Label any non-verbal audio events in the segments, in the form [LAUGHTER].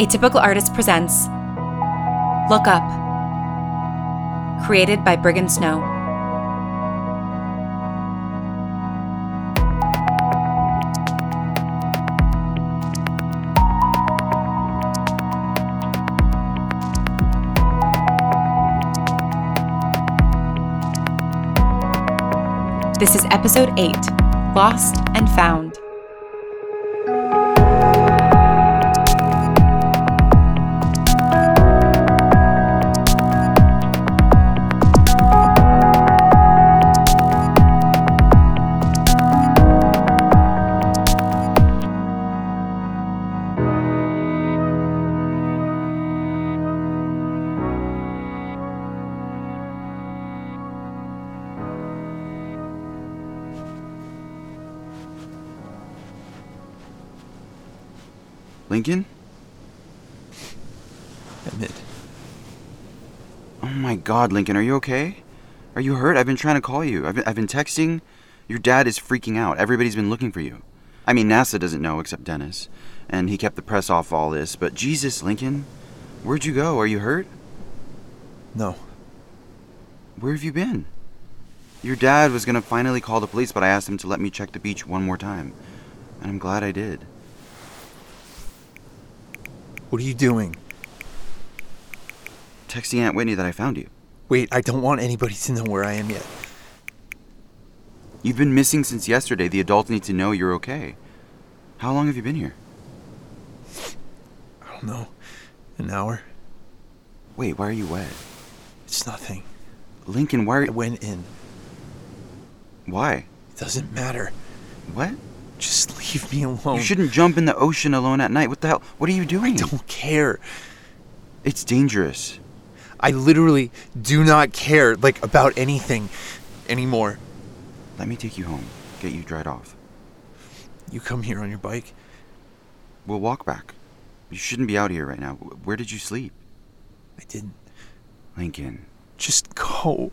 Atypical Artist presents Look Up, created by Brigham Snow. This is episode 8 Lost and Found. God, Lincoln, are you okay? Are you hurt? I've been trying to call you. I've been, I've been texting. Your dad is freaking out. Everybody's been looking for you. I mean, NASA doesn't know except Dennis. And he kept the press off all this. But Jesus, Lincoln, where'd you go? Are you hurt? No. Where have you been? Your dad was gonna finally call the police, but I asked him to let me check the beach one more time. And I'm glad I did. What are you doing? Texting Aunt Whitney that I found you. Wait, I don't want anybody to know where I am yet. You've been missing since yesterday. The adults need to know you're okay. How long have you been here? I don't know. An hour? Wait, why are you wet? It's nothing. Lincoln, why? I Are, went in. why? It doesn't matter. What? Just leave me alone. You shouldn't jump in the ocean alone at night. What the hell? What are you doing? I don't care. It's dangerous. I literally do not care, like, about anything anymore. Let me take you home. Get you dried off. You come here on your bike. We'll walk back. You shouldn't be out here right now. Where did you sleep? I didn't. Lincoln. Just go.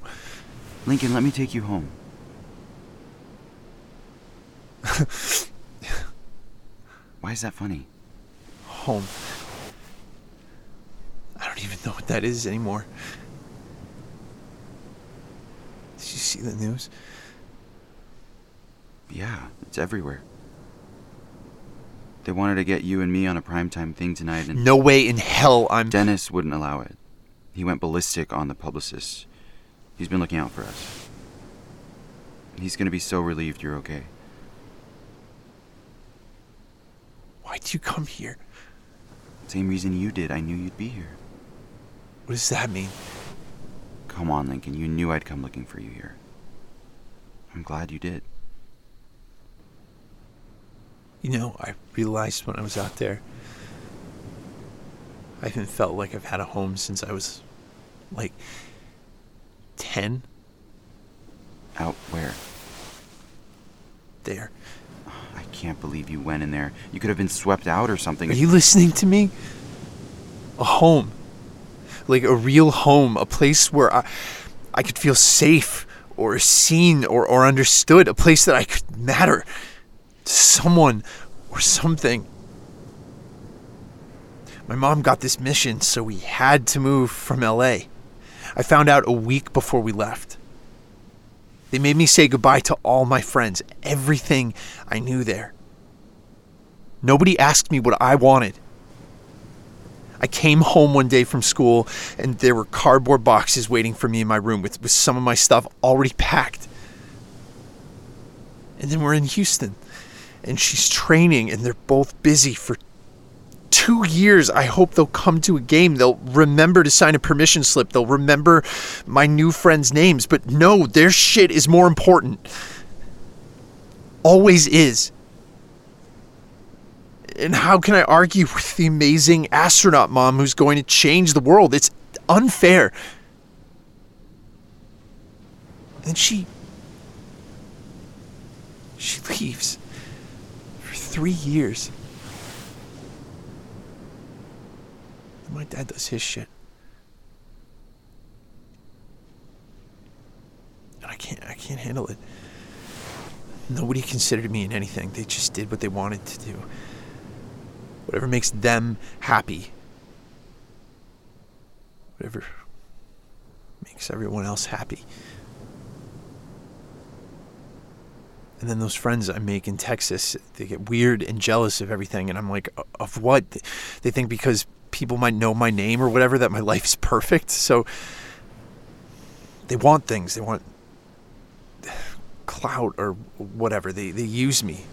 Lincoln, let me take you home. [LAUGHS] Why is that funny? Home. I don't even know what that is anymore. Did you see the news? Yeah, it's everywhere. They wanted to get you and me on a primetime thing tonight, and No way in hell I'm. Dennis wouldn't allow it. He went ballistic on the publicist. He's been looking out for us. He's gonna be so relieved you're okay. Why'd you come here? Same reason you did. I knew you'd be here. What does that mean? Come on, Lincoln. You knew I'd come looking for you here. I'm glad you did. You know, I realized when I was out there, I haven't felt like I've had a home since I was like 10 Out where? there. I can't believe you went in there. You could have been swept out or something. Are you listening to me? A home. Like a real home, a place where I, I could feel safe or seen or, or understood, a place that I could matter to someone or something. My mom got this mission, so we had to move from LA. I found out a week before we left. They made me say goodbye to all my friends, everything I knew there. Nobody asked me what I wanted. I came home one day from school and there were cardboard boxes waiting for me in my room with, with some of my stuff already packed. And then we're in Houston and she's training and they're both busy for two years. I hope they'll come to a game. They'll remember to sign a permission slip. They'll remember my new friends' names. But no, their shit is more important. Always is. And how can I argue with the amazing astronaut mom who's going to change the world? It's unfair. And she. She leaves for three years. My dad does his shit. And I can't I can't handle it. Nobody considered me in anything. They just did what they wanted to do. Whatever makes them happy whatever makes everyone else happy. And then those friends I make in Texas, they get weird and jealous of everything. And I'm like, of what? They think because people might know my name or whatever that my life's perfect. So they want things. They want [SIGHS] clout or whatever. They, they use me.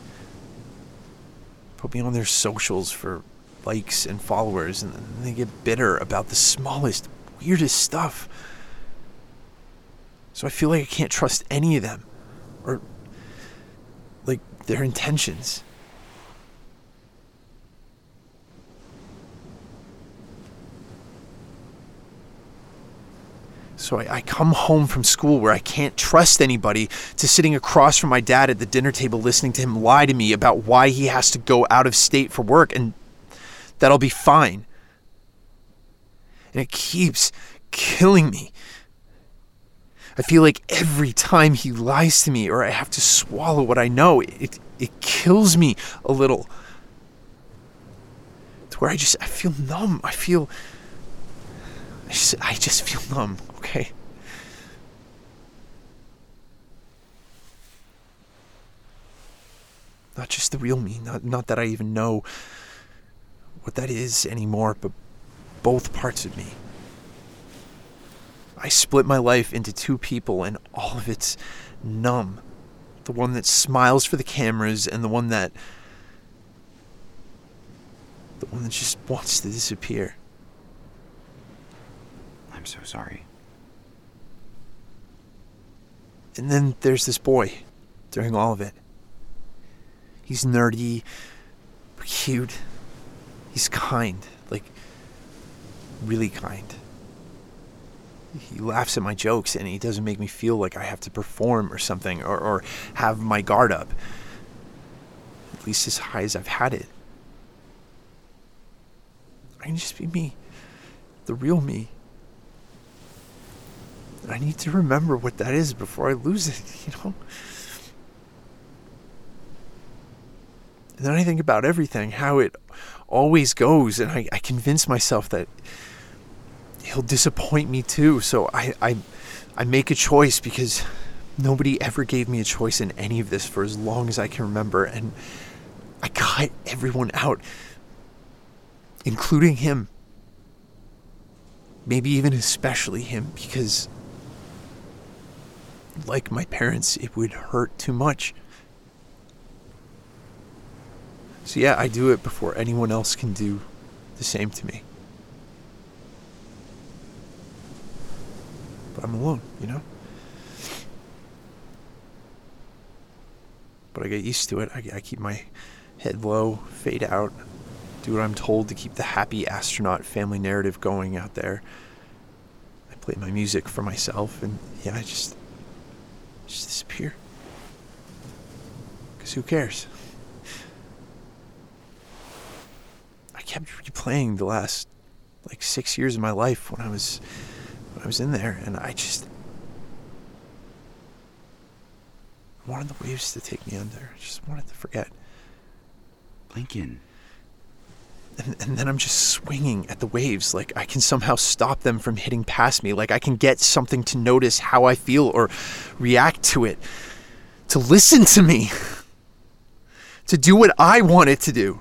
Put me on their socials for likes and followers. And they get bitter about the smallest, weirdest stuff. So I feel like I can't trust any of them. Or like their intentions. So I, I, come home from school where I can't trust anybody to sitting across from my dad at the dinner table listening to him lie to me about why he has to go out of state for work and that I'll be fine. And it keeps killing me. I feel like every time he lies to me or I have to swallow what I know, it, it kills me a little. To where I just, I feel numb. I feel, I just, I just feel numb, okay? Not just the real me, not, not that I even know what that is anymore, but both parts of me. I split my life into two people, and all of it's numb. The one that smiles for the cameras, and the one that. the one that just wants to disappear. I'm so sorry. And then there's this boy during all of it. He's nerdy, cute. He's kind, like really kind he laughs at my jokes and he doesn't make me feel like I have to perform or something or, or have my guard up. At least as high as I've had it. I can just be me, the real me. And I need to remember what that is before I lose it, [LAUGHS] you know? And then I think about everything, how it always goes, and I, I convince myself that he'll disappoint me too. So I, I, I make a choice because nobody ever gave me a choice in any of this for as long as I can remember, and I cut everyone out, including him. Maybe even especially him, because, like my parents, it would hurt too much. So, yeah, I do it before anyone else can do the same to me. but I'm alone, you know? But I get used to it. I, I keep my head low, fade out, do what I'm told to keep the happy astronaut family narrative going out there. I play my music for myself, and yeah, I just, just disappear. Because who cares? I kept replaying the last like six years of my life when I was when I was in there and I just wanted the waves to take me under. I just wanted to forget. Lincoln. And, and then I'm just swinging at the waves like I can somehow stop them from hitting past me. Like I can get something to notice how I feel or react to it. To listen to me. [LAUGHS] to do what I want it to do.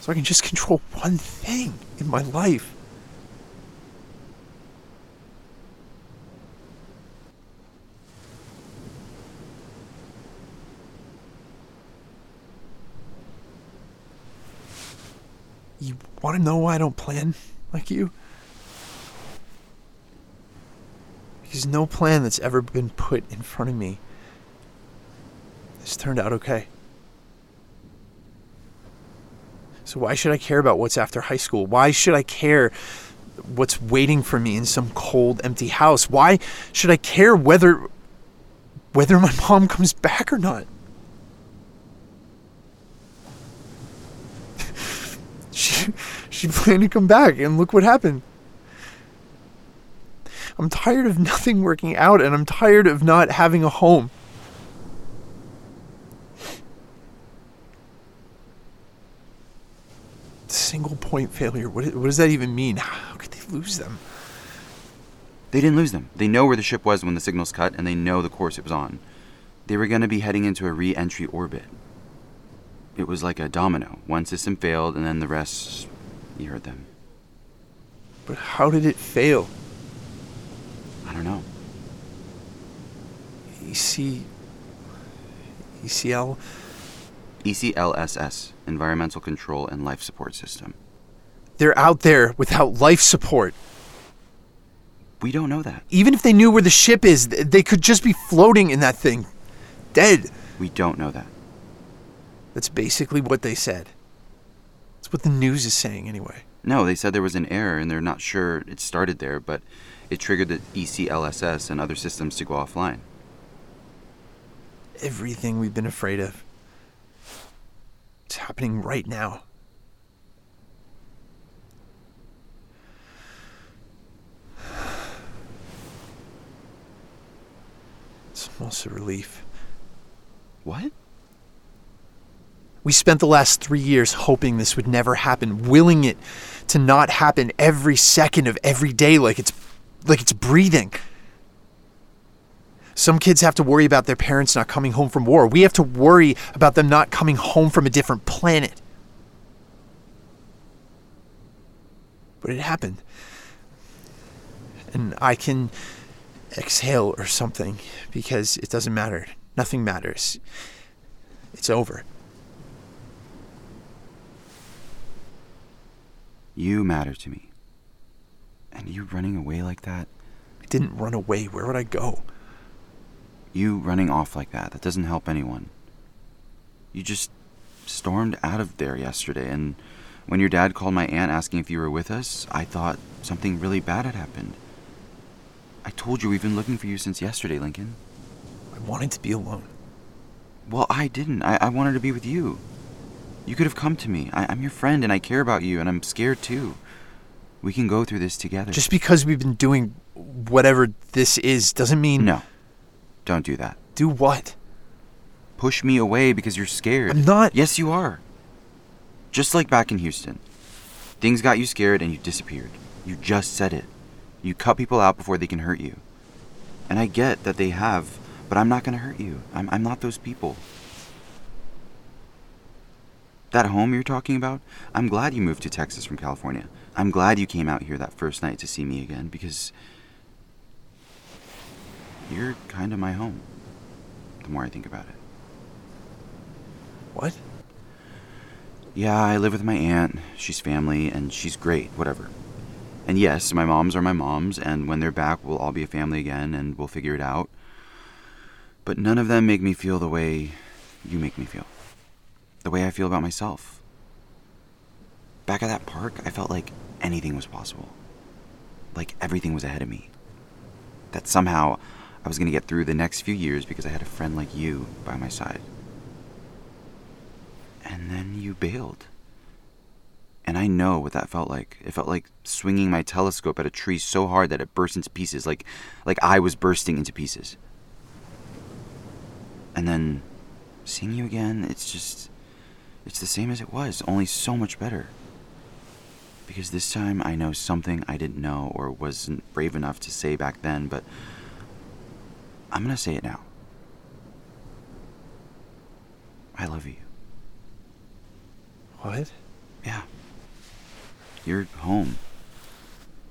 So I can just control one thing in my life. You want to know why I don't plan like you? Because no plan that's ever been put in front of me has turned out okay. So why should I care about what's after high school? Why should I care what's waiting for me in some cold, empty house? Why should I care whether whether my [LAUGHS] mom comes back or not? [LAUGHS] She, she planned to come back, and look what happened. I'm tired of nothing working out, and I'm tired of not having a home. Single point failure. What, what does that even mean? How could they lose them. They didn't lose them. They know where the ship was when the signals cut, and they know the course it was on. They were going to be heading into a re entry orbit. It was like a domino. One system failed, and then the rest. You heard them. But how did it fail? I don't know. EC. ECL? ECLSS, Environmental Control and Life Support System. They're out there without life support. We don't know that. Even if they knew where the ship is, they could just be floating in that thing. Dead. We don't know that. That's basically what they said. That's what the news is saying, anyway. No, they said there was an error and they're not sure it started there, but it triggered the ECLSS and other systems to go offline. Everything we've been afraid of. It's happening right now. [SIGHS] It's almost a relief. What? We spent the last three years hoping this would never happen, willing it to not happen every second of every day like it's like it's breathing. Some kids have to worry about their parents not coming home from war. We have to worry about them not coming home from a different planet. But it happened. And I can exhale or something because it doesn't matter. Nothing matters. It's over. You matter to me. And you running away like that, I didn't run away. Where would I go? you running off like that, that doesn't help anyone. You just stormed out of there yesterday, and when your dad called my aunt asking if you were with us, I thought something really bad had happened. I told you we've been looking for you since yesterday, Lincoln. I wanted to be alone. Well, I didn't. I, I wanted to be with you. You could have come to me. I, I'm your friend and I care about you and I'm scared too. We can go through this together. Just because we've been doing whatever this is doesn't mean. No. Don't do that. Do what? Push me away because you're scared. I'm not. Yes, you are. Just like back in Houston. Things got you scared and you disappeared. You just said it. You cut people out before they can hurt you. And I get that they have, but I'm not going to hurt you. I'm, I'm not those people. That home you're talking about, I'm glad you moved to Texas from California. I'm glad you came out here that first night to see me again because you're kind of my home. The more I think about it. What? Yeah, I live with my aunt. She's family, and she's great, whatever. And yes, my moms are my moms, and when they're back, we'll all be a family again, and we'll figure it out. But none of them make me feel the way you make me feel. The way I feel about myself. Back at that park, I felt like anything was possible. Like everything was ahead of me. That somehow I was going to get through the next few years because I had a friend like you by my side. And then you bailed. And I know what that felt like. It felt like swinging my telescope at a tree so hard that it burst into pieces, like like I was bursting into pieces. And then seeing you again, it's just it's the same as it was, only so much better. Because this time I know something I didn't know or wasn't brave enough to say back then, but I'm to say it now. I love you. What? Yeah. You're home.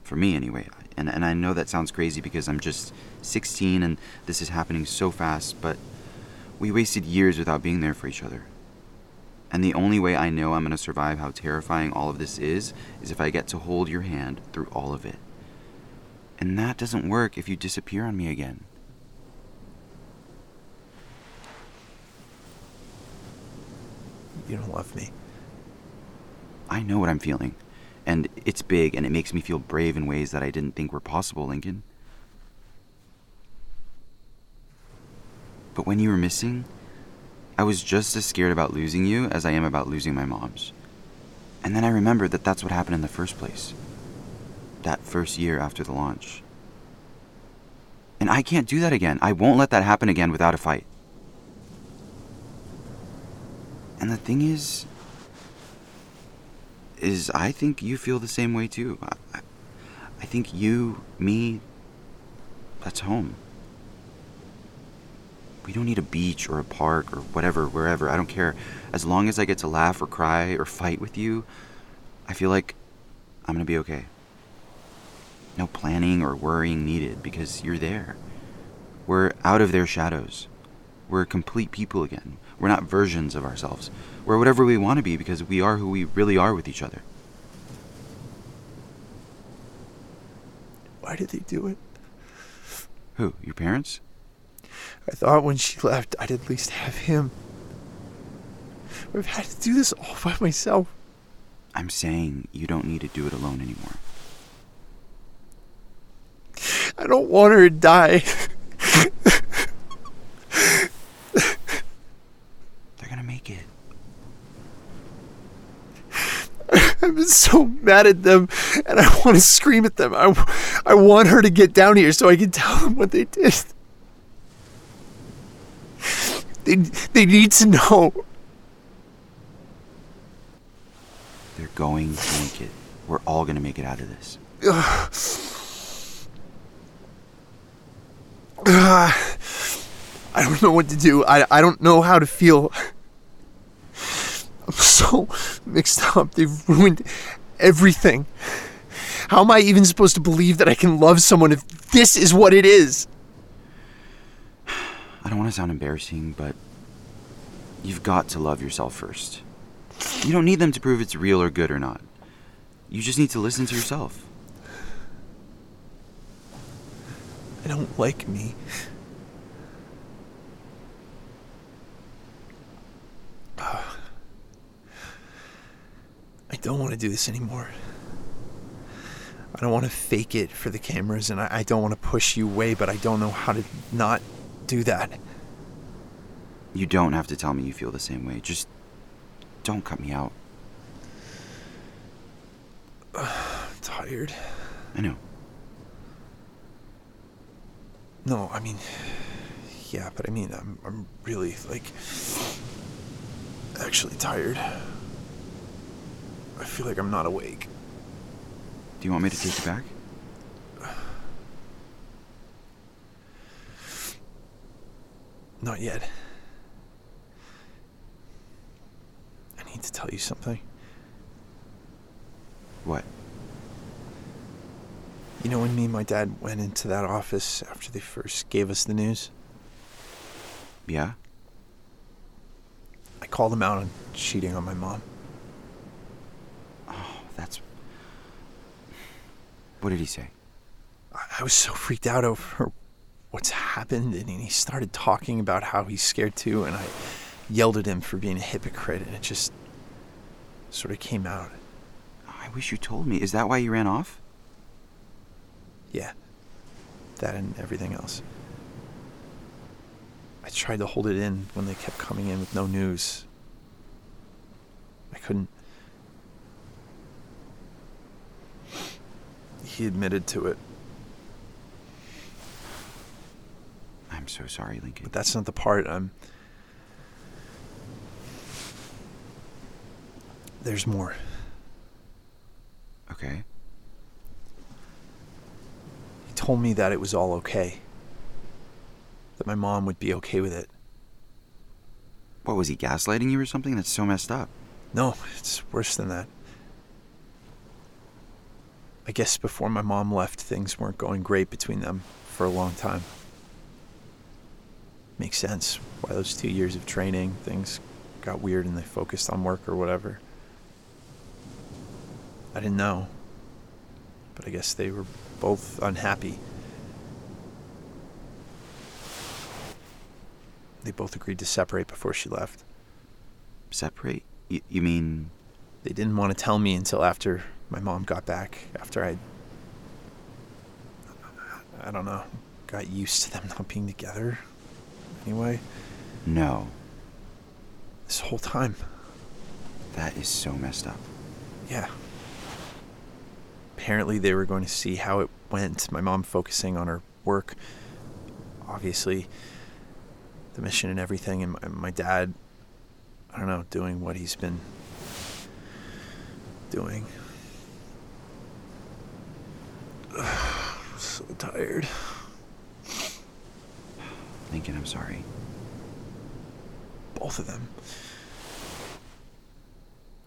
For me, anyway. And, and I know that sounds crazy because I'm just 16 and this is happening so fast, but we wasted years without being there for each other. And the only way I know I'm going to survive how terrifying all of this is, is if I get to hold your hand through all of it. And that doesn't work if you disappear on me again. You don't love me. I know what I'm feeling. And it's big, and it makes me feel brave in ways that I didn't think were possible, Lincoln. But when you were missing, I was just as scared about losing you as I am about losing my mom's. And then I remembered that that's what happened in the first place. That first year after the launch. And I can't do that again. I won't let that happen again without a fight. And the thing is, is I think you feel the same way too. I, I think you, me, that's home. We don't need a beach or a park or whatever, wherever. I don't care. As long as I get to laugh or cry or fight with you, I feel like I'm going to be okay. No planning or worrying needed because you're there. We're out of their shadows. We're complete people again. We're not versions of ourselves. We're whatever we want to be because we are who we really are with each other. Why did they do it? Who? Your parents? I thought when she left, I'd at least have him. I've had to do this all by myself. I'm saying you don't need to do it alone anymore. I don't want her to die. They're gonna make it. I've been so mad at them, and I want to scream at them. I, I want her to get down here so I can tell them what they did. They, they need to know. They're going to make it. We're all gonna make it out of this. Ugh. [SIGHS] I don't know what to do. I, I don't know how to feel. I'm so mixed up. They've ruined everything. How am I even supposed to believe that I can love someone if this is what it is? I don't want to sound embarrassing, but you've got to love yourself first. You don't need them to prove it's real or good or not. You just need to listen to yourself. I don't like me. I don't want to do this anymore. I don't want to fake it for the cameras, and I, I don't want to push you away, but I don't know how to not do that. You don't have to tell me you feel the same way. Just don't cut me out. I'm [SIGHS] tired. I know. No, I mean, yeah, but I mean, I'm, I'm really, like, actually tired. I feel like I'm not awake. Do you want me to take you back? Not yet. I need to tell you something. What? You know when me and my dad went into that office after they first gave us the news? Yeah? I called him out on cheating on my mom. Oh, that's. What did he say? I- I was so freaked out over what's happened, and he started talking about how he's scared too, and I yelled at him for being a hypocrite, and it just sort of came out. I wish you told me. Is that why you ran off? Yeah. That and everything else. I tried to hold it in when they kept coming in with no news. I couldn't. He admitted to it, I'm so sorry, Lincoln. but that's not the part I'm. There's more. Okay. He told me that it was all okay. That my mom would be okay with it. What was he gaslighting you or something? That's so messed up. No, it's worse than that. I guess before my mom left, things weren't going great between them for a long time. Makes sense why those two years of training, things got weird and they focused on work or whatever. I didn't know. But I guess they were both unhappy. They both agreed to separate before she left. Separate? Y- you mean. They didn't want to tell me until after my mom got back, after I. I don't know, got used to them not being together. Anyway, No. this whole time, That is so messed up. yeah. Apparently, they were going to see how it went. My mom focusing on her work, obviously, the mission and everything, and my, my dad, I don't know, doing what he's been doing. [SIGHS] I'm so tired. Lincoln, I'm sorry. Both of them.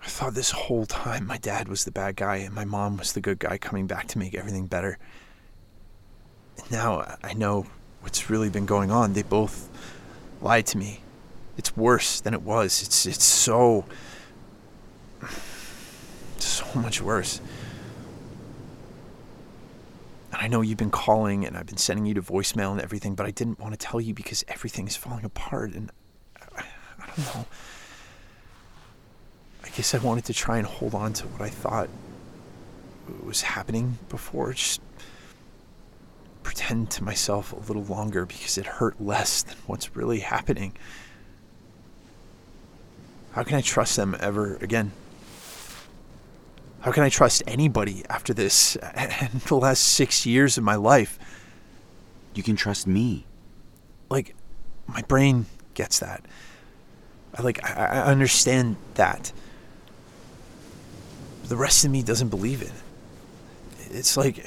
I thought this whole time my dad was the bad guy and my mom was the good guy coming back to make everything better. And now I know what's really been going on. They both lied to me. It's worse than it was. It's it's so so much worse. I know you've been calling and I've been sending you to voicemail and everything, but I didn't want to tell you because everything is falling apart and I, I don't know. I guess I wanted to try and hold on to what I thought was happening before. Just pretend to myself a little longer because it hurt less than what's really happening. How can I trust them ever again? How can I trust anybody after this [LAUGHS] and the last six years of my life? You can trust me. Like, my brain gets that. I like I, I understand that. The rest of me doesn't believe it. It's like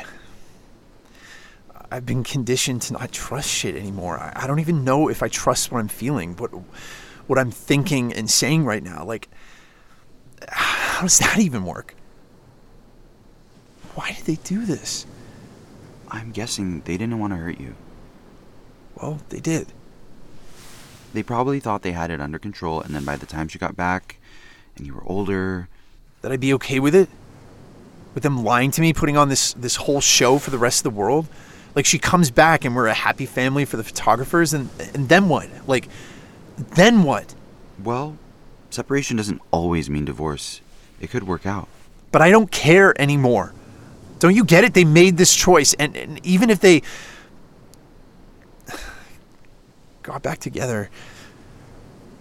I've been conditioned to not trust shit anymore. I, I don't even know if I trust what I'm feeling, what what I'm thinking and saying right now. Like, [SIGHS] how does that even work? Why did they do this? I'm guessing they didn't want to hurt you. Well, they did. They probably thought they had it under control, and then by the time she got back and you were older, That I'd be okay with it? With them lying to me, putting on this this whole show for the rest of the world? Like she comes back and we're a happy family for the photographers and and then what? Like then what? well, separation doesn't always mean divorce. It could work out. But I don't care anymore. Don't you get it? They made this choice and, and even if they [SIGHS] got back together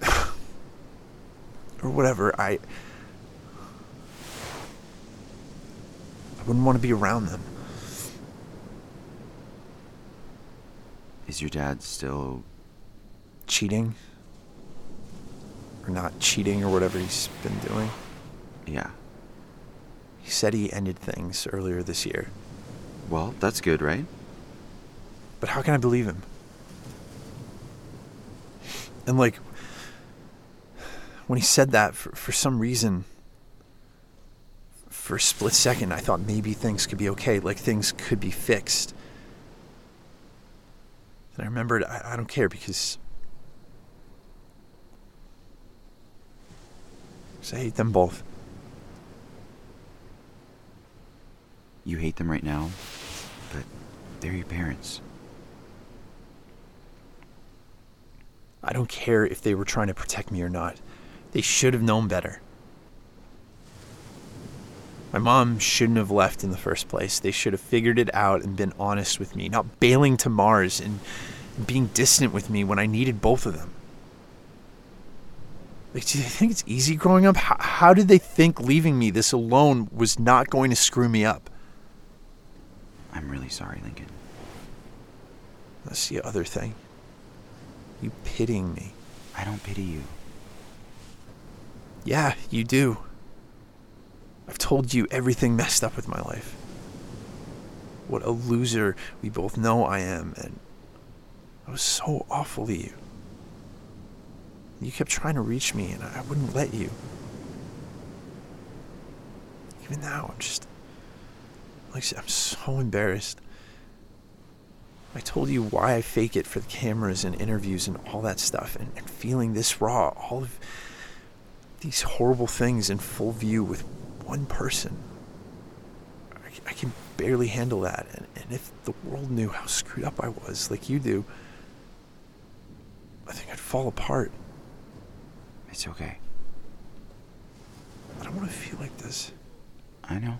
[SIGHS] or whatever, I I wouldn't want to be around them. Is your dad still. cheating or not cheating or whatever he's been doing. Yeah. He said he ended things earlier this year. Well, that's good, right? But how can I believe him? And like when he said that for, for some reason for a split second I thought maybe things could be okay, like things could be fixed. And I remembered I, I don't care because I hate them both. You hate them right now, but they're your parents. I don't care if they were trying to protect me or not. They should have known better. My mom shouldn't have left in the first place. They should have figured it out and been honest with me, not bailing to Mars and being distant with me when I needed both of them. Like, do they think it's easy growing up? How, how did they think leaving me this alone was not going to screw me up? I'm really sorry, Lincoln. That's the other thing. You pitying me. I don't pity you. Yeah, you do. I've told you everything messed up with my life. What a loser we both know I am, and I was so awful to you. You kept trying to reach me, and I wouldn't let you. Even now, I'm just. Like I'm so embarrassed. I told you why I fake it for the cameras and interviews and all that stuff, and, and feeling this raw, all of these horrible things in full view with one person. I, I can barely handle that. And, and if the world knew how screwed up I was, like you do, I think I'd fall apart. It's okay. I don't want to feel like this. I know.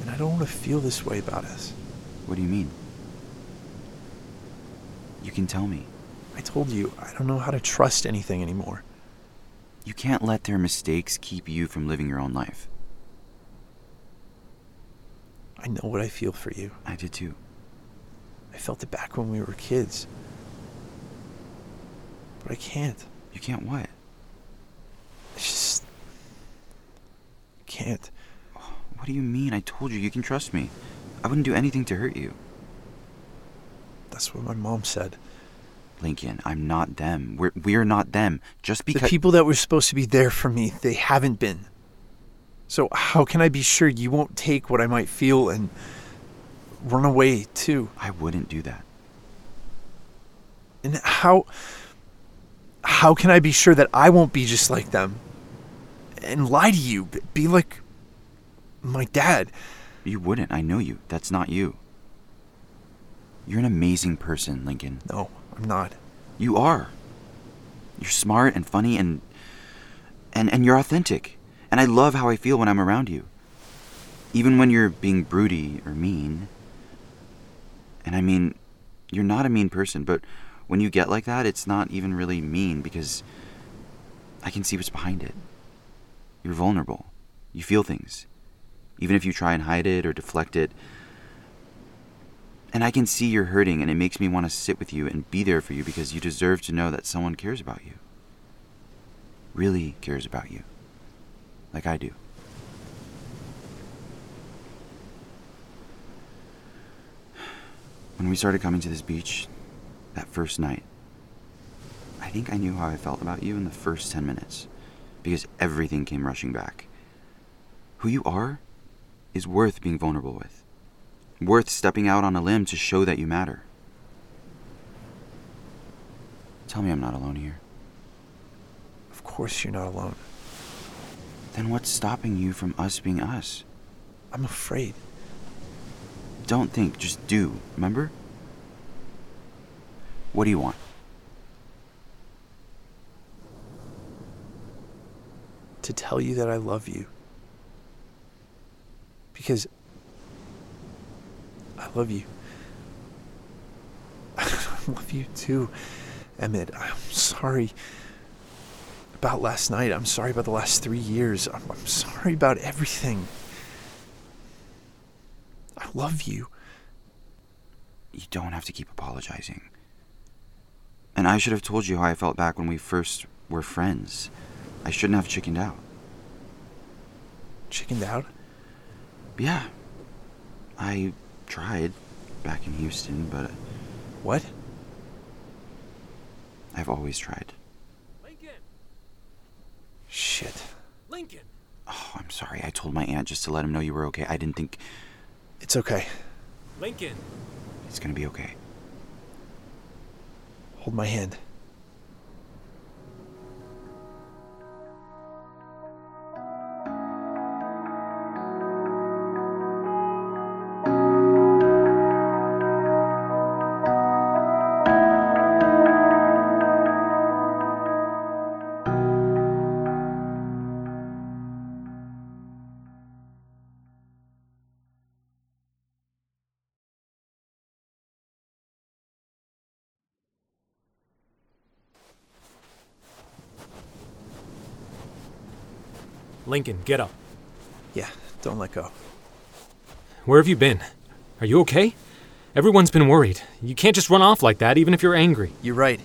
And I don't want to feel this way about us. What do you mean? You can tell me. I told you, I don't know how to trust anything anymore. You can't let their mistakes keep you from living your own life. I know what I feel for you. I did too. I felt it back when we were kids. But I can't. You can't what? I just can't. What do you mean? I told you you can trust me. I wouldn't do anything to hurt you. That's what my mom said. Lincoln, I'm not them. We're we're not them. Just because. The people that were supposed to be there for me, they haven't been. So how can I be sure you won't take what I might feel and run away too? I wouldn't do that. And how how can I be sure that I won't be just like them and lie to you, be like my dad? You wouldn't. I know you. That's not you. You're an amazing person, Lincoln. No, I'm not. You are. You're smart and funny and and and you're authentic. And I love how I feel when I'm around you. Even when you're being broody or mean. And I mean, you're not a mean person, but when you get like that, it's not even really mean because I can see what's behind it. You're vulnerable. You feel things. Even if you try and hide it or deflect it. And I can see you're hurting, and it makes me want to sit with you and be there for you because you deserve to know that someone cares about you. Really cares about you. Like I do. When we started coming to this beach, that first night, I think I knew how I felt about you in the first 10 minutes because everything came rushing back. Who you are is worth being vulnerable with, worth stepping out on a limb to show that you matter. Tell me I'm not alone here. Of course you're not alone. Then what's stopping you from us being us? I'm afraid. Don't think, just do, remember? What do you want? to tell you that I love you. Because I love you. [LAUGHS] I love you too, Emmett. I'm sorry about last night. I'm sorry about the last three years. I'm, I'm sorry about everything. I love you. You don't have to keep apologizing. And I should have told you how I felt back when we first were friends. I shouldn't have chickened out. Chickened out? Yeah. I tried back in Houston, but What? I've always tried. Lincoln! Shit. Lincoln! Oh, I'm sorry. I told my aunt just to let him know you were okay. I didn't think It's okay. Lincoln! it's gonna be okay. Hold my hand. Lincoln, get up. Yeah, don't let go. Where have you been? Are you okay? Everyone's been worried. You can't just run off like that, even if you're angry. You're right.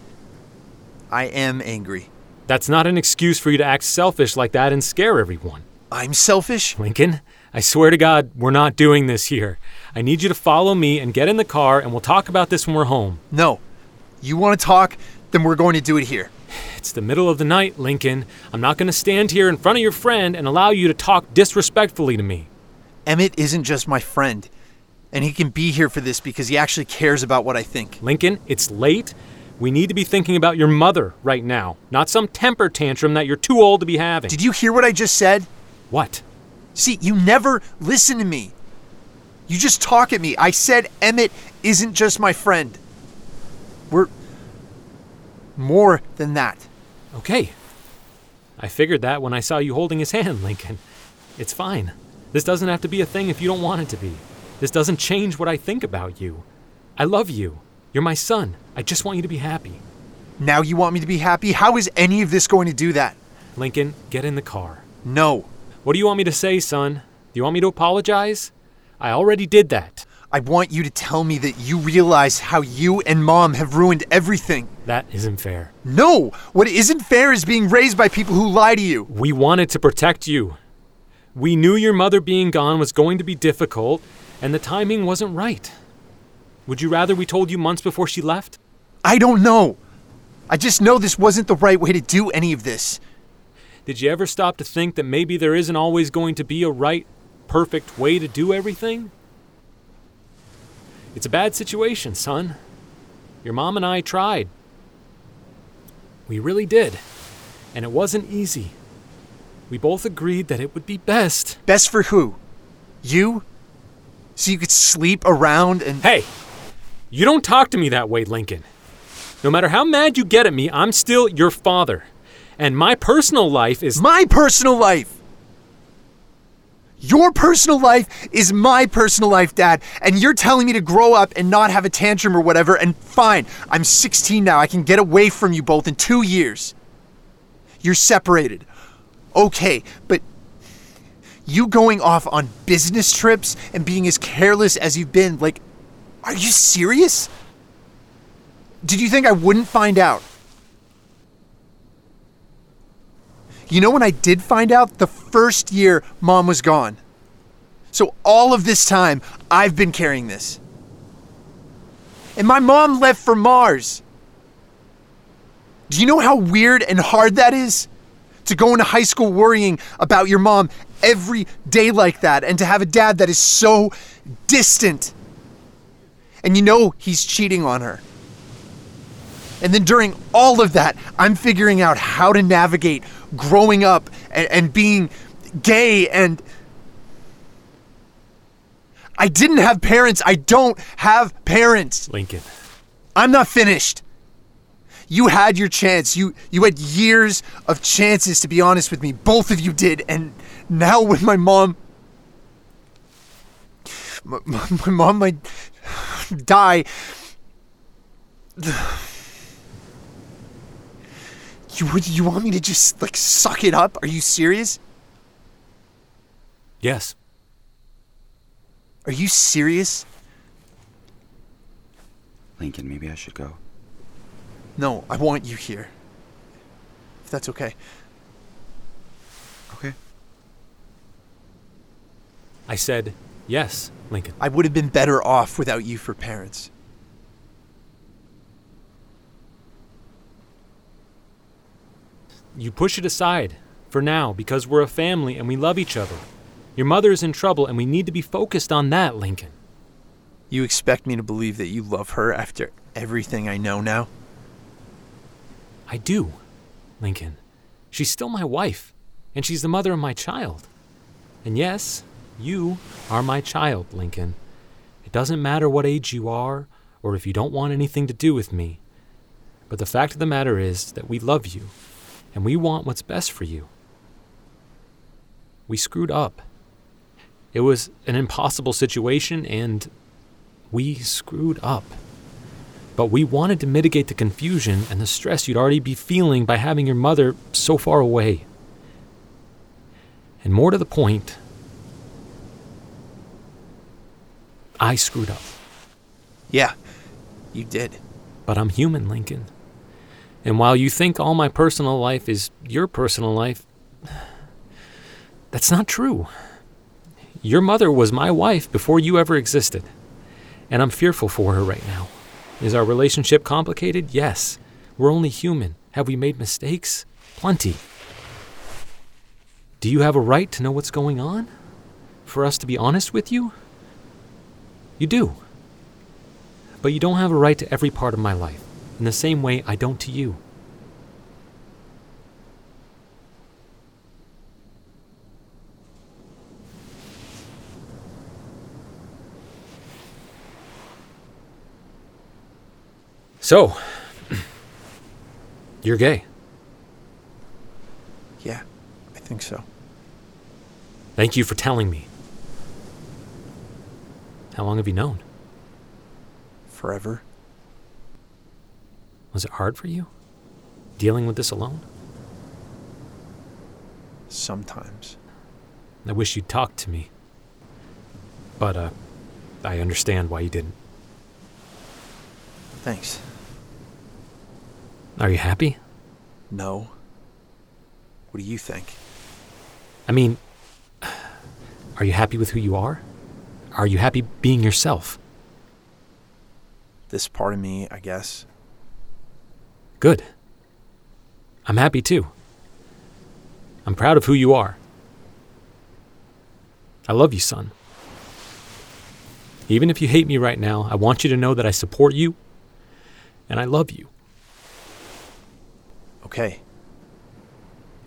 I am angry. That's not an excuse for you to act selfish like that and scare everyone. I'm selfish? Lincoln, I swear to God, we're not doing this here. I need you to follow me and get in the car, and we'll talk about this when we're home. No. You want to talk? Then we're going to do it here. It's the middle of the night, Lincoln. I'm not going to stand here in front of your friend and allow you to talk disrespectfully to me. Emmett isn't just my friend. And he can be here for this because he actually cares about what I think. Lincoln, it's late. We need to be thinking about your mother right now, not some temper tantrum that you're too old to be having. Did you hear what I just said? What? See, you never listen to me. You just talk at me. I said Emmett isn't just my friend. We're more than that. Okay. I figured that when I saw you holding his hand, [LAUGHS] Lincoln. It's fine. This doesn't have to be a thing if you don't want it to be. This doesn't change what I think about you. I love you. You're my son. I just want you to be happy. Now you want me to be happy? How is any of this going to do that? Lincoln, get in the car. No. What do you want me to say, son? Do you want me to apologize? I already did that. I want you to tell me that you realize how you and mom have ruined everything. That isn't fair. No! What isn't fair is being raised by people who lie to you. We wanted to protect you. We knew your mother being gone was going to be difficult, and the timing wasn't right. Would you rather we told you months before she left? I don't know. I just know this wasn't the right way to do any of this. Did you ever stop to think that maybe there isn't always going to be a right, perfect way to do everything? It's a bad situation, son. Your mom and I tried. We really did. And it wasn't easy. We both agreed that it would be best. Best for who? You? So you could sleep around and. Hey, you don't talk to me that way, Lincoln. No matter how mad you get at me, I'm still your father. And my personal life is. My personal life! Your personal life is my personal life, Dad. And you're telling me to grow up and not have a tantrum or whatever, and fine, I'm 16 now. I can get away from you both in two years. You're separated. Okay, but you going off on business trips and being as careless as you've been, like, are you serious? Did you think I wouldn't find out? You know when I did find out? The first year mom was gone. So all of this time, I've been carrying this. And my mom left for Mars. Do you know how weird and hard that is? To go into high school worrying about your mom every day like that, and to have a dad that is so distant. And you know he's cheating on her. And then during all of that, I'm figuring out how to navigate growing up and, and being gay and. I didn't have parents. I don't have parents. Lincoln. I'm not finished. You had your chance. You you had years of chances to be honest with me. Both of you did. And now when my mom my, [LAUGHS] my mom might die you would you want me to just like suck it up? Are you serious? Yes. Are you serious? Lincoln, maybe I should go. No, I want you here. If that's okay. Okay. I said, yes, Lincoln. I would have been better off without you for parents. You push it aside for now because we're a family and we love each other. Your mother is in trouble and we need to be focused on that, Lincoln. You expect me to believe that you love her after everything I know now? I do, Lincoln. She's still my wife, and she's the mother of my child. And yes, you are my child, Lincoln. It doesn't matter what age you are or if you don't want anything to do with me. But the fact of the matter is that we love you and we want what's best for you. We screwed up. It was an impossible situation and we screwed up. But we wanted to mitigate the confusion and the stress you'd already be feeling by having your mother so far away. And more to the point, I screwed up. Yeah, you did. But I'm human, Lincoln. And while you think all my personal life is your personal life, that's not true. Your mother was my wife before you ever existed. And I'm fearful for her right now. Is our relationship complicated? Yes. We're only human. Have we made mistakes? Plenty. Do you have a right to know what's going on? For us to be honest with you? You do. But you don't have a right to every part of my life, in the same way I don't to you. So, [CLEARS THROAT] you're gay. Yeah, I think so. Thank you for telling me. How long have you known? Forever. Was it hard for you? Dealing with this alone? Sometimes. I wish you'd talk to me. But, uh, I understand why you didn't. Thanks. Are you happy? No. What do you think? I mean, are you happy with who you are? are you happy being yourself? This part of me, I guess. Good. I'm happy too. I'm proud of who you are. I love you, son. Even if you hate me right now, I want you to know that I support you and I love you. Okay.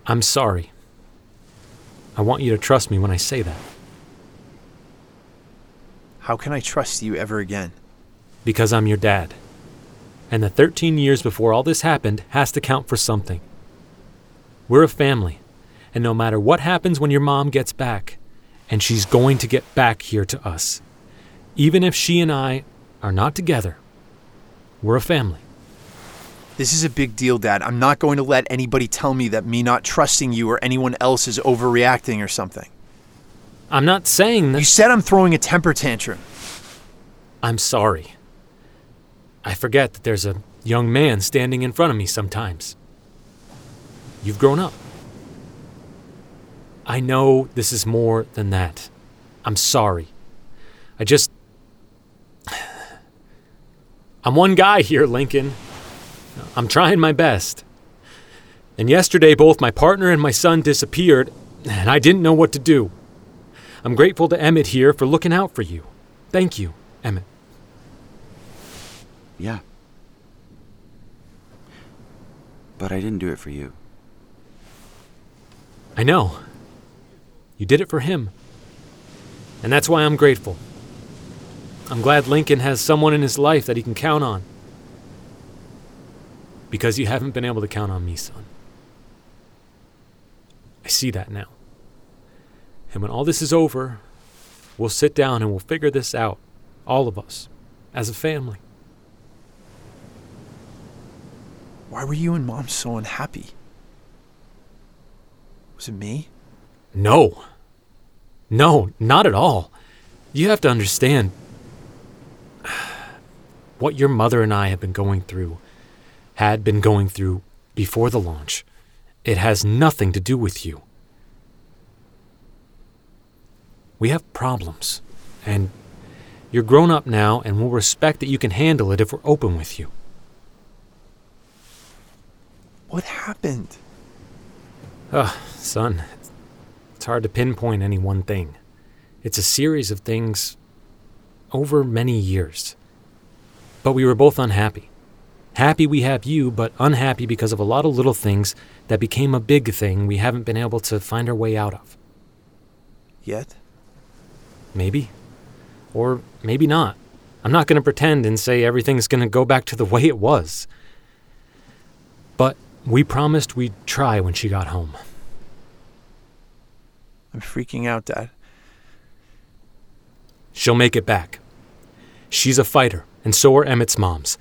I'm sorry. I want you to trust me when I say that. How can I trust you ever again? Because I'm your dad. And the 13 years before all this happened has to count for something. We're a family, and no matter what happens when your mom gets back, and she's going to get back here to us, even if she and I are not together, we're a family. This is a big deal, Dad. I'm not going to let anybody tell me that me not trusting you or anyone else is overreacting or something. I'm not saying that. You said I'm throwing a temper tantrum. I'm sorry. I forget that there's a young man standing in front of me sometimes. You've grown up. I know this is more than that. I'm sorry. I just. [SIGHS] I'm one guy here, Lincoln. I'm trying my best. And yesterday, both my partner and my son disappeared, and I didn't know what to do. I'm grateful to Emmett here for looking out for you. Thank you, Emmett. Yeah. But I didn't do it for you. I know. You did it for him. And that's why I'm grateful. I'm glad Lincoln has someone in his life that he can count on. Because you haven't been able to count on me, son. I see that now. And when all this is over, we'll sit down and we'll figure this out, all of us, as a family. Why were you and Mom so unhappy? Was it me? No. No, not at all. You have to understand [SIGHS] what your mother and I have been going through, had been going through before the launch. It has nothing to do with you. We have problems, and you're grown up now, and we'll respect that you can handle it if we're open with you. What happened? Ugh, son, it's hard to pinpoint any one thing. It's a series of things over many years. But we were both unhappy. Happy we have you, but unhappy because of a lot of little things that became a big thing we haven't been able to find our way out of. Yet? Maybe. Or maybe not. I'm not going to pretend and say everything's going to go back to the way it was. We promised we'd try when she got home. I'm freaking out, Dad. She'll make it back. She's a fighter, and so are Emmett's moms.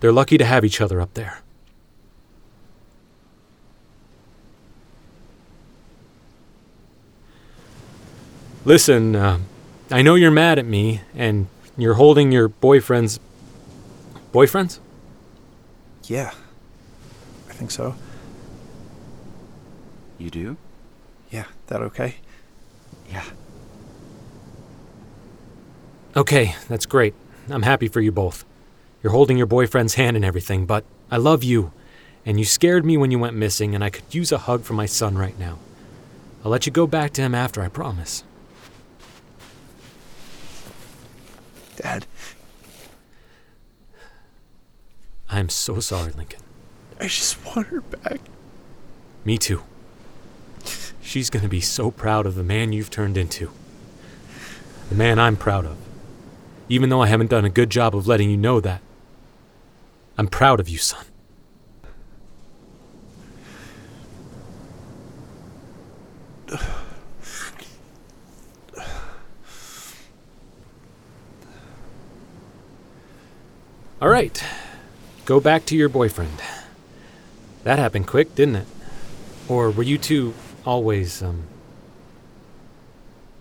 They're lucky to have each other up there. Listen, uh, I know you're mad at me, and you're holding your boyfriend's. boyfriends? Yeah. I think so. You do? Yeah, that okay? Yeah. Okay, that's great. I'm happy for you both. You're holding your boyfriend's hand and everything, but I love you, and you scared me when you went missing, and I could use a hug from my son right now. I'll let you go back to him after, I promise. Dad, I'm so sorry, Lincoln. I just want her back. Me too. She's gonna be so proud of the man you've turned into. The man I'm proud of. Even though I haven't done a good job of letting you know that. I'm proud of you, son. All right. Go back to your boyfriend. That happened quick, didn't it? Or were you two always, um,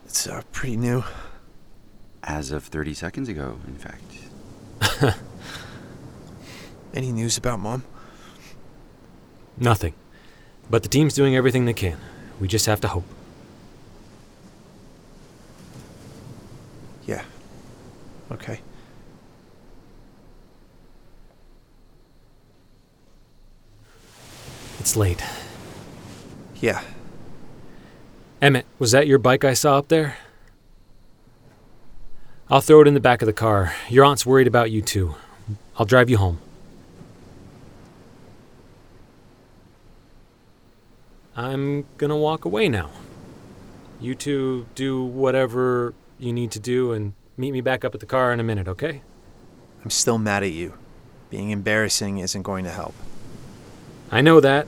It's uh, pretty new. As of 30 seconds ago, in fact. [LAUGHS] Any news about Mom? nothing? But the team's doing everything they can. We just have to hope. Yeah. Okay. It's late. Yeah. Emmett, was that your bike I saw up there? I'll throw it in the back of the car. Your aunt's worried about you too. I'll drive you home. I'm gonna walk away now. You two do whatever you need to do and meet me back up at the car in a minute, okay? I'm still mad at you. Being embarrassing isn't going to help. I know that.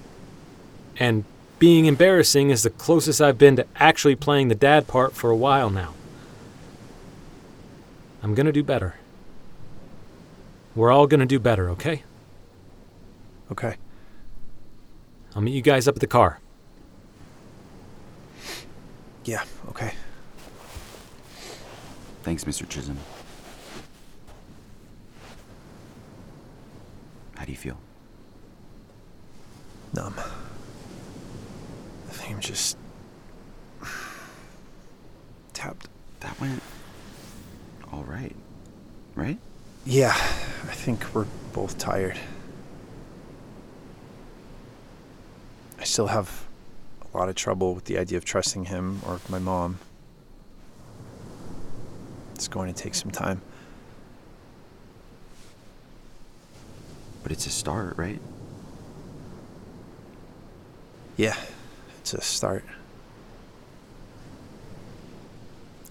And being embarrassing is the closest I've been to actually playing the dad part for a while now. I'm gonna do better. We're all gonna do better, okay? Okay. I'll meet you guys up at the car. Yeah, okay. Thanks, Mr. Chisholm. How do you feel? Numb. I think I'm just. tapped. That went all right, right? Yeah, I think we're both tired. I still have a lot of trouble with the idea of trusting him or my mom. It's going to take some time. But it's a start, right? Yeah, it's a start.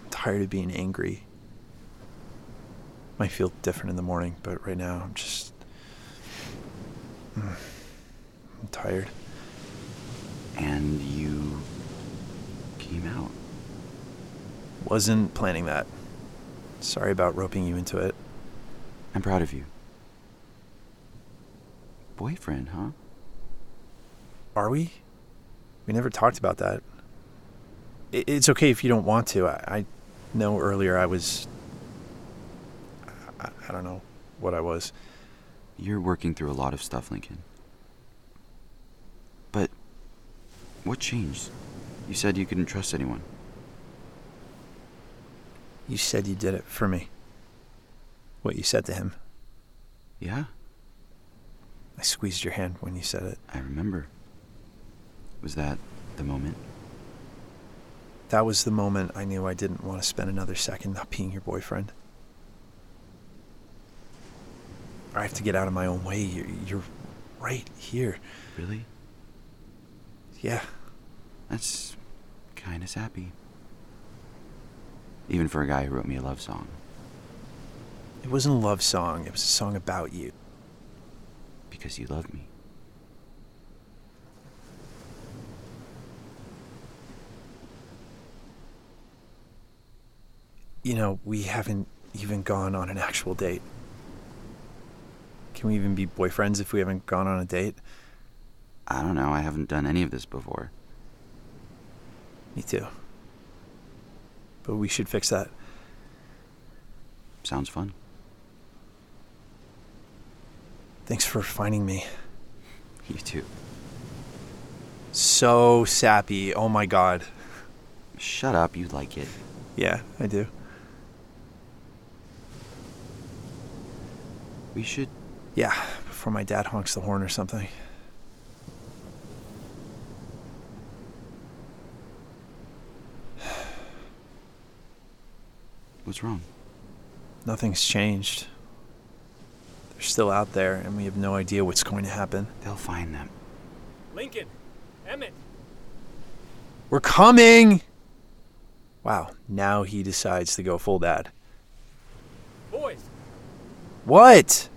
I'm tired of being angry. Might feel different in the morning, but right now I'm just. Mm, I'm tired. And you came out. Wasn't planning that. Sorry about roping you into it. I'm proud of you. Boyfriend, huh? Are we? We never talked about that. It's okay if you don't want to. I, I know earlier I was. I, I don't know what I was. You're working through a lot of stuff, Lincoln. But what changed? You said you couldn't trust anyone. You said you did it for me. What you said to him. Yeah, I squeezed your hand when you said it. I remember. Was that the moment? That was the moment I knew I didn't want to spend another second not being your boyfriend. I have to get out of my own way. You're, you're right here. Really? Yeah. That's kind of sappy. Even for a guy who wrote me a love song. It wasn't a love song, it was a song about you. Because you love me. You know, we haven't even gone on an actual date. Can we even be boyfriends if we haven't gone on a date? I don't know, I haven't done any of this before. Me too. But we should fix that. Sounds fun. Thanks for finding me. You too. So sappy. Oh my god. Shut up, you like it. Yeah, I do. We should. Yeah, before my dad honks the horn or something. What's wrong? Nothing's changed. They're still out there, and we have no idea what's going to happen. They'll find them. Lincoln! Emmett! We're coming! Wow, now he decides to go full dad. Boys! What?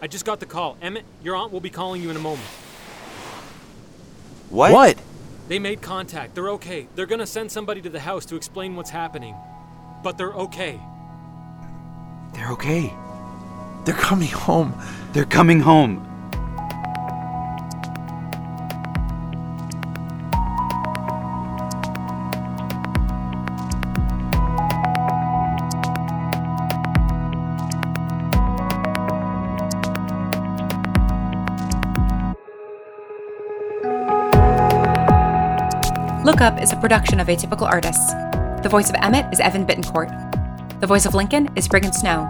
I just got the call. Emmett, your aunt will be calling you in a moment. What? What? They made contact. They're okay. They're gonna send somebody to the house to explain what's happening. But they're okay. They're okay. They're coming home. They're coming home. Up is a production of Atypical Artists. The voice of Emmett is Evan Bittencourt. The voice of Lincoln is Brigham Snow.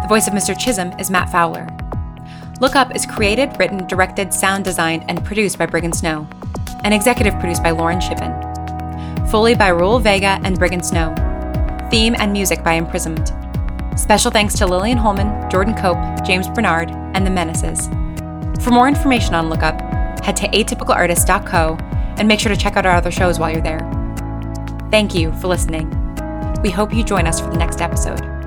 The voice of Mr. Chisholm is Matt Fowler. Look Up is created, written, directed, sound designed, and produced by Brigham Snow, and executive produced by Lauren Shippen. Foley by Raul Vega and Brigham Snow. Theme and music by Imprisoned. Special thanks to Lillian Holman, Jordan Cope, James Bernard, and the Menaces. For more information on Look Up, head to atypicalartist.co and make sure to check out our other shows while you're there. Thank you for listening. We hope you join us for the next episode.